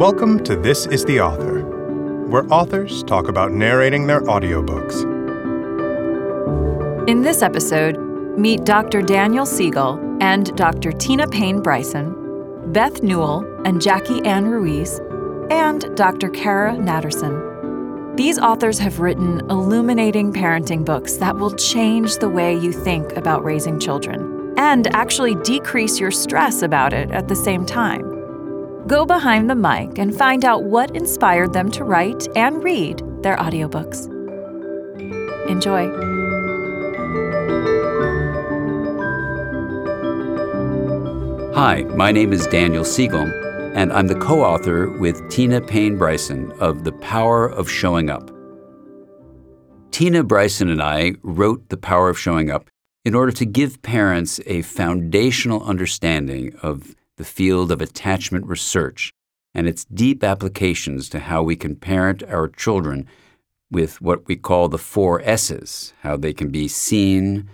Welcome to This is the Author, where authors talk about narrating their audiobooks. In this episode, meet Dr. Daniel Siegel and Dr. Tina Payne Bryson, Beth Newell and Jackie Ann Ruiz, and Dr. Cara Natterson. These authors have written illuminating parenting books that will change the way you think about raising children and actually decrease your stress about it at the same time. Go behind the mic and find out what inspired them to write and read their audiobooks. Enjoy. Hi, my name is Daniel Siegel, and I'm the co author with Tina Payne Bryson of The Power of Showing Up. Tina Bryson and I wrote The Power of Showing Up in order to give parents a foundational understanding of the field of attachment research and its deep applications to how we can parent our children with what we call the four S's how they can be seen,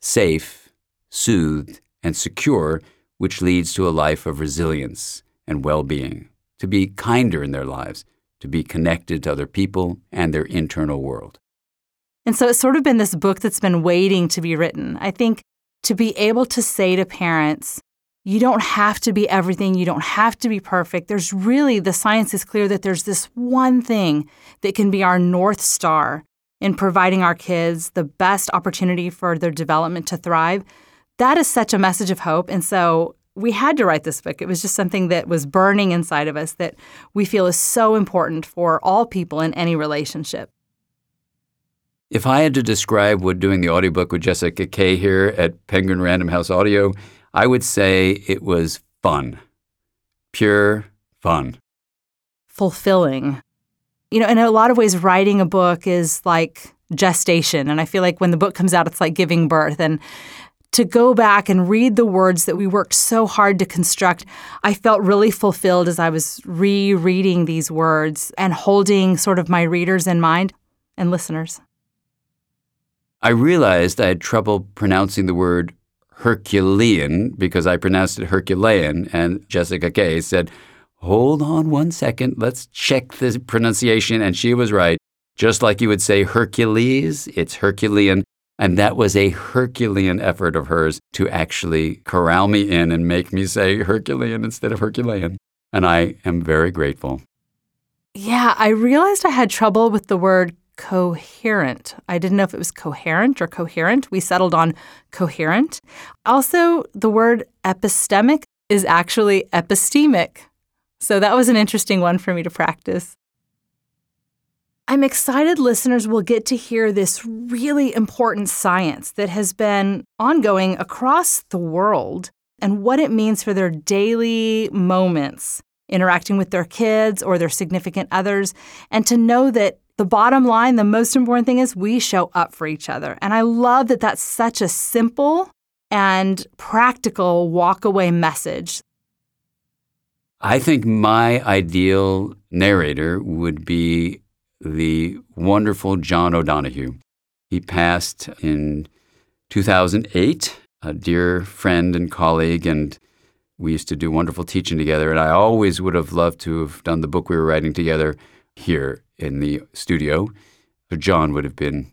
safe, soothed, and secure which leads to a life of resilience and well being, to be kinder in their lives, to be connected to other people and their internal world. And so it's sort of been this book that's been waiting to be written. I think to be able to say to parents, you don't have to be everything, you don't have to be perfect. There's really, the science is clear that there's this one thing that can be our North Star in providing our kids the best opportunity for their development to thrive that is such a message of hope. And so we had to write this book. It was just something that was burning inside of us that we feel is so important for all people in any relationship. If I had to describe what doing the audiobook with Jessica Kay here at Penguin Random House Audio, I would say it was fun. Pure fun. Fulfilling. You know, in a lot of ways, writing a book is like gestation. And I feel like when the book comes out, it's like giving birth. And to go back and read the words that we worked so hard to construct, I felt really fulfilled as I was rereading these words and holding sort of my readers in mind and listeners. I realized I had trouble pronouncing the word Herculean because I pronounced it Herculean, and Jessica Kay said, Hold on one second, let's check the pronunciation. And she was right. Just like you would say Hercules, it's Herculean. And that was a Herculean effort of hers to actually corral me in and make me say Herculean instead of Herculean. And I am very grateful. Yeah, I realized I had trouble with the word coherent. I didn't know if it was coherent or coherent. We settled on coherent. Also, the word epistemic is actually epistemic. So that was an interesting one for me to practice. I'm excited listeners will get to hear this really important science that has been ongoing across the world and what it means for their daily moments interacting with their kids or their significant others, and to know that the bottom line, the most important thing is we show up for each other. And I love that that's such a simple and practical walk away message. I think my ideal narrator would be the wonderful John O'Donohue. He passed in 2008, a dear friend and colleague, and we used to do wonderful teaching together. And I always would have loved to have done the book we were writing together here in the studio. But John would have been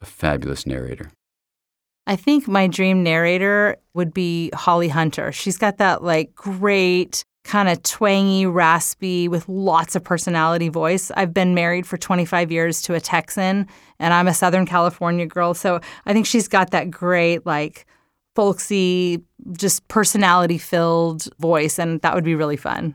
a fabulous narrator. I think my dream narrator would be Holly Hunter. She's got that like great kind of twangy, raspy, with lots of personality voice. I've been married for 25 years to a Texan, and I'm a Southern California girl. So I think she's got that great, like, folksy, just personality filled voice, and that would be really fun.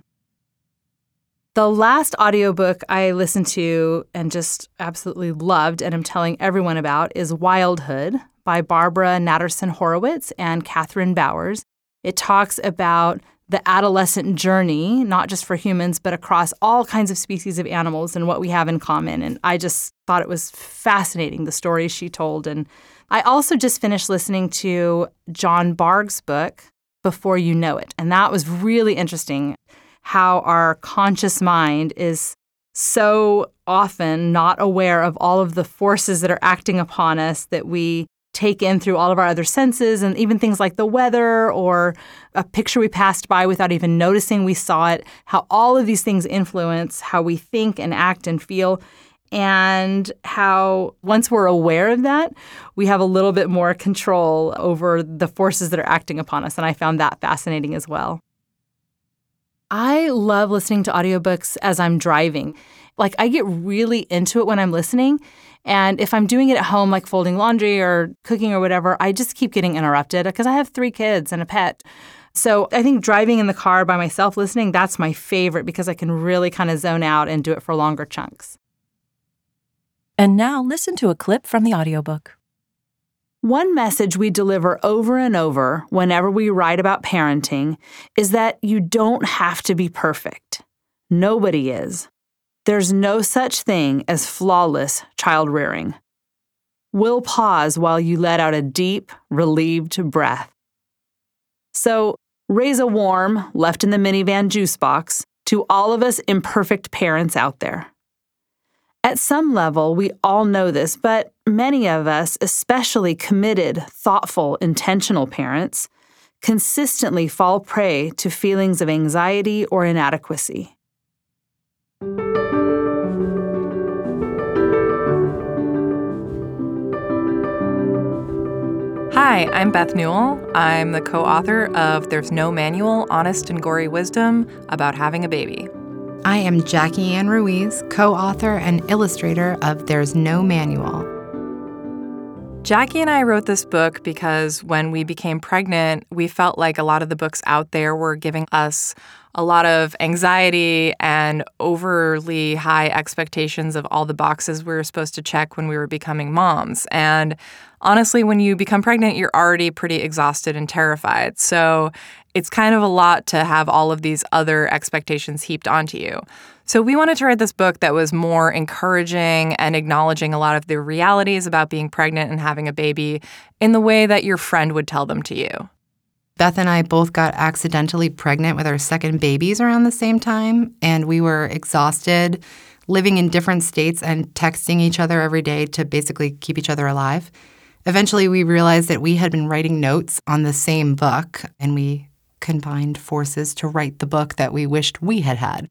The last audiobook I listened to and just absolutely loved and I'm telling everyone about is Wildhood by Barbara Natterson Horowitz and Kathryn Bowers. It talks about the adolescent journey, not just for humans, but across all kinds of species of animals and what we have in common. And I just thought it was fascinating, the stories she told. And I also just finished listening to John Bargh's book, Before You Know It. And that was really interesting how our conscious mind is so often not aware of all of the forces that are acting upon us that we take in through all of our other senses and even things like the weather or a picture we passed by without even noticing we saw it, how all of these things influence how we think and act and feel. And how once we're aware of that, we have a little bit more control over the forces that are acting upon us. And I found that fascinating as well. I love listening to audiobooks as I'm driving. Like, I get really into it when I'm listening. And if I'm doing it at home, like folding laundry or cooking or whatever, I just keep getting interrupted because I have three kids and a pet. So I think driving in the car by myself listening, that's my favorite because I can really kind of zone out and do it for longer chunks. And now listen to a clip from the audiobook. One message we deliver over and over whenever we write about parenting is that you don't have to be perfect. Nobody is. There's no such thing as flawless child rearing. We'll pause while you let out a deep, relieved breath. So, raise a warm, left in the minivan juice box to all of us imperfect parents out there. At some level, we all know this, but many of us, especially committed, thoughtful, intentional parents, consistently fall prey to feelings of anxiety or inadequacy. Hi, I'm Beth Newell. I'm the co author of There's No Manual Honest and Gory Wisdom About Having a Baby. I am Jackie Ann Ruiz, co author and illustrator of There's No Manual. Jackie and I wrote this book because when we became pregnant, we felt like a lot of the books out there were giving us a lot of anxiety and overly high expectations of all the boxes we were supposed to check when we were becoming moms. And honestly, when you become pregnant, you're already pretty exhausted and terrified. So it's kind of a lot to have all of these other expectations heaped onto you. So we wanted to write this book that was more encouraging and acknowledging a lot of the realities about being pregnant and having a baby in the way that your friend would tell them to you. Beth and I both got accidentally pregnant with our second babies around the same time, and we were exhausted, living in different states and texting each other every day to basically keep each other alive. Eventually, we realized that we had been writing notes on the same book, and we combined forces to write the book that we wished we had had.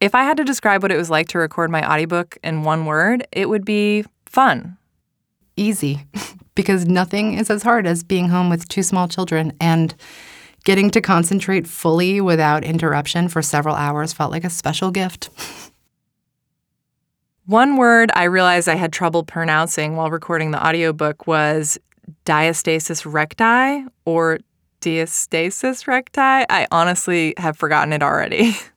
If I had to describe what it was like to record my audiobook in one word, it would be fun. Easy. because nothing is as hard as being home with two small children and getting to concentrate fully without interruption for several hours felt like a special gift. One word I realized I had trouble pronouncing while recording the audiobook was diastasis recti or diastasis recti. I honestly have forgotten it already.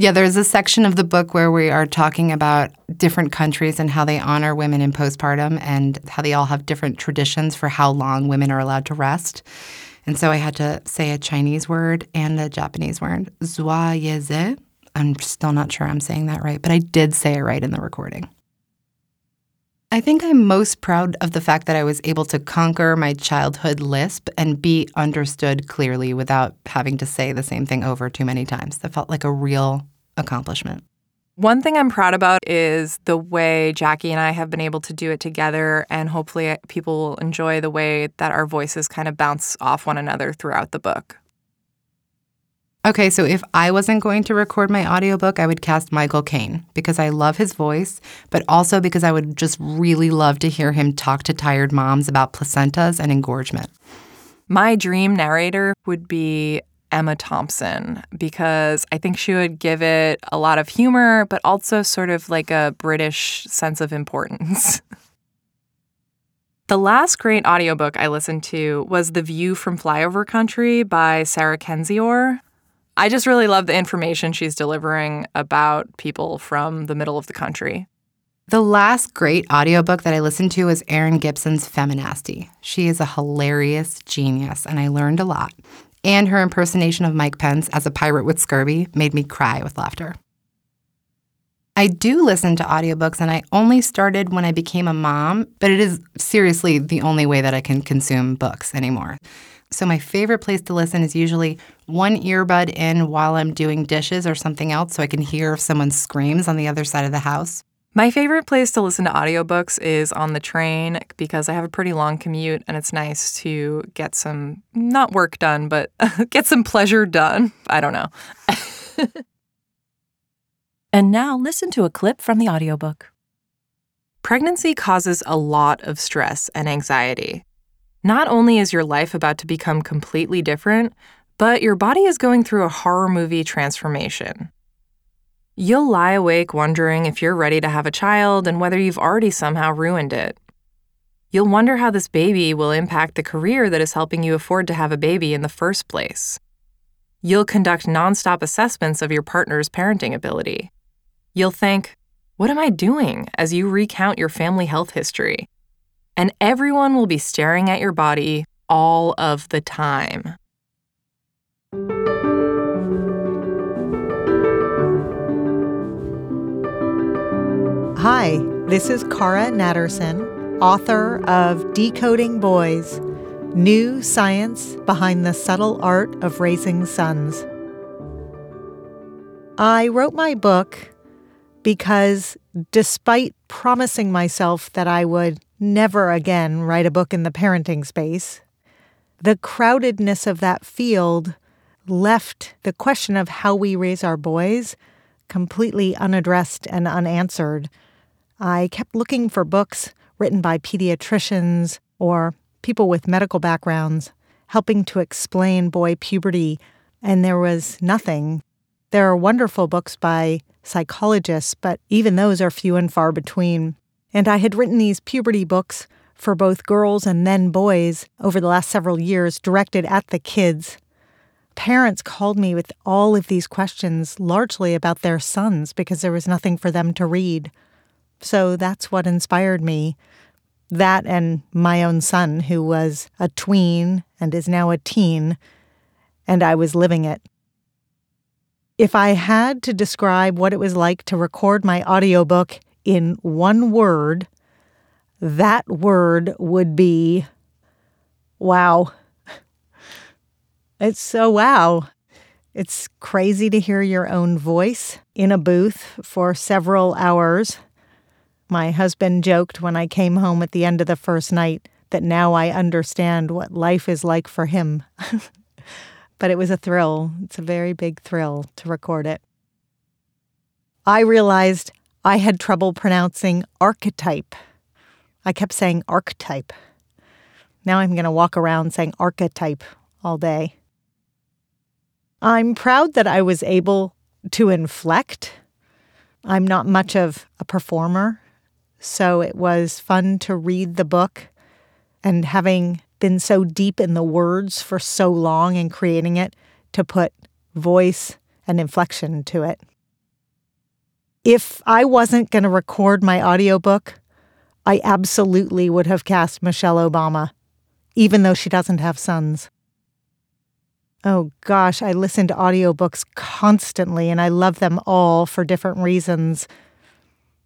Yeah, there's a section of the book where we are talking about different countries and how they honor women in postpartum and how they all have different traditions for how long women are allowed to rest. And so I had to say a Chinese word and a Japanese word, zhuayeze. I'm still not sure I'm saying that right, but I did say it right in the recording. I think I'm most proud of the fact that I was able to conquer my childhood lisp and be understood clearly without having to say the same thing over too many times. That felt like a real accomplishment. One thing I'm proud about is the way Jackie and I have been able to do it together, and hopefully, people will enjoy the way that our voices kind of bounce off one another throughout the book. Okay, so if I wasn't going to record my audiobook, I would cast Michael Caine because I love his voice, but also because I would just really love to hear him talk to tired moms about placentas and engorgement. My dream narrator would be Emma Thompson because I think she would give it a lot of humor, but also sort of like a British sense of importance. the last great audiobook I listened to was The View from Flyover Country by Sarah Kendzior. I just really love the information she's delivering about people from the middle of the country. The last great audiobook that I listened to was Erin Gibson's Feminasty. She is a hilarious genius, and I learned a lot. And her impersonation of Mike Pence as a pirate with scurvy made me cry with laughter. I do listen to audiobooks, and I only started when I became a mom, but it is seriously the only way that I can consume books anymore. So, my favorite place to listen is usually one earbud in while I'm doing dishes or something else so I can hear if someone screams on the other side of the house. My favorite place to listen to audiobooks is on the train because I have a pretty long commute and it's nice to get some, not work done, but get some pleasure done. I don't know. And now listen to a clip from the audiobook. Pregnancy causes a lot of stress and anxiety. Not only is your life about to become completely different, but your body is going through a horror movie transformation. You'll lie awake wondering if you're ready to have a child and whether you've already somehow ruined it. You'll wonder how this baby will impact the career that is helping you afford to have a baby in the first place. You'll conduct nonstop assessments of your partner's parenting ability. You'll think, What am I doing? as you recount your family health history. And everyone will be staring at your body all of the time. Hi, this is Cara Natterson, author of Decoding Boys New Science Behind the Subtle Art of Raising Sons. I wrote my book because, despite promising myself that I would never again write a book in the parenting space, the crowdedness of that field left the question of how we raise our boys completely unaddressed and unanswered. I kept looking for books written by pediatricians or people with medical backgrounds helping to explain boy puberty, and there was nothing. There are wonderful books by psychologists, but even those are few and far between. And I had written these puberty books for both girls and then boys over the last several years, directed at the kids. Parents called me with all of these questions, largely about their sons, because there was nothing for them to read. So that's what inspired me. That and my own son, who was a tween and is now a teen, and I was living it. If I had to describe what it was like to record my audiobook in one word, that word would be wow. It's so wow. It's crazy to hear your own voice in a booth for several hours my husband joked when I came home at the end of the first night that now I understand what life is like for him. but it was a thrill. It's a very big thrill to record it. I realized I had trouble pronouncing archetype. I kept saying archetype. Now I'm going to walk around saying archetype all day. I'm proud that I was able to inflect. I'm not much of a performer, so it was fun to read the book and having been so deep in the words for so long in creating it to put voice and inflection to it. If I wasn't going to record my audiobook, I absolutely would have cast Michelle Obama, even though she doesn't have sons. Oh gosh, I listen to audiobooks constantly and I love them all for different reasons.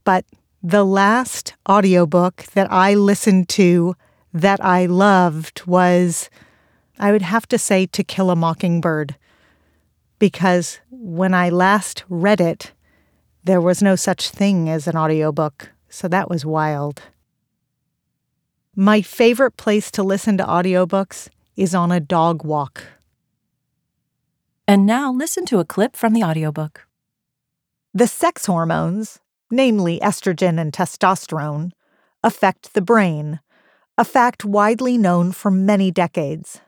But the last audiobook that I listened to that I loved was, I would have to say, To Kill a Mockingbird, because when I last read it, there was no such thing as an audiobook, so that was wild. My favorite place to listen to audiobooks is on a dog walk. And now listen to a clip from the audiobook. The sex hormones, namely estrogen and testosterone, affect the brain, a fact widely known for many decades.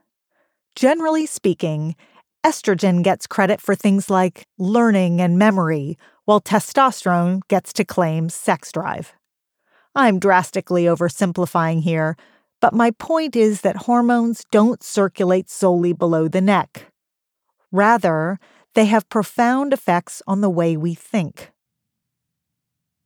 Generally speaking, estrogen gets credit for things like learning and memory, while testosterone gets to claim sex drive. I'm drastically oversimplifying here, but my point is that hormones don't circulate solely below the neck. Rather, they have profound effects on the way we think.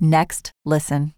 Next Listen.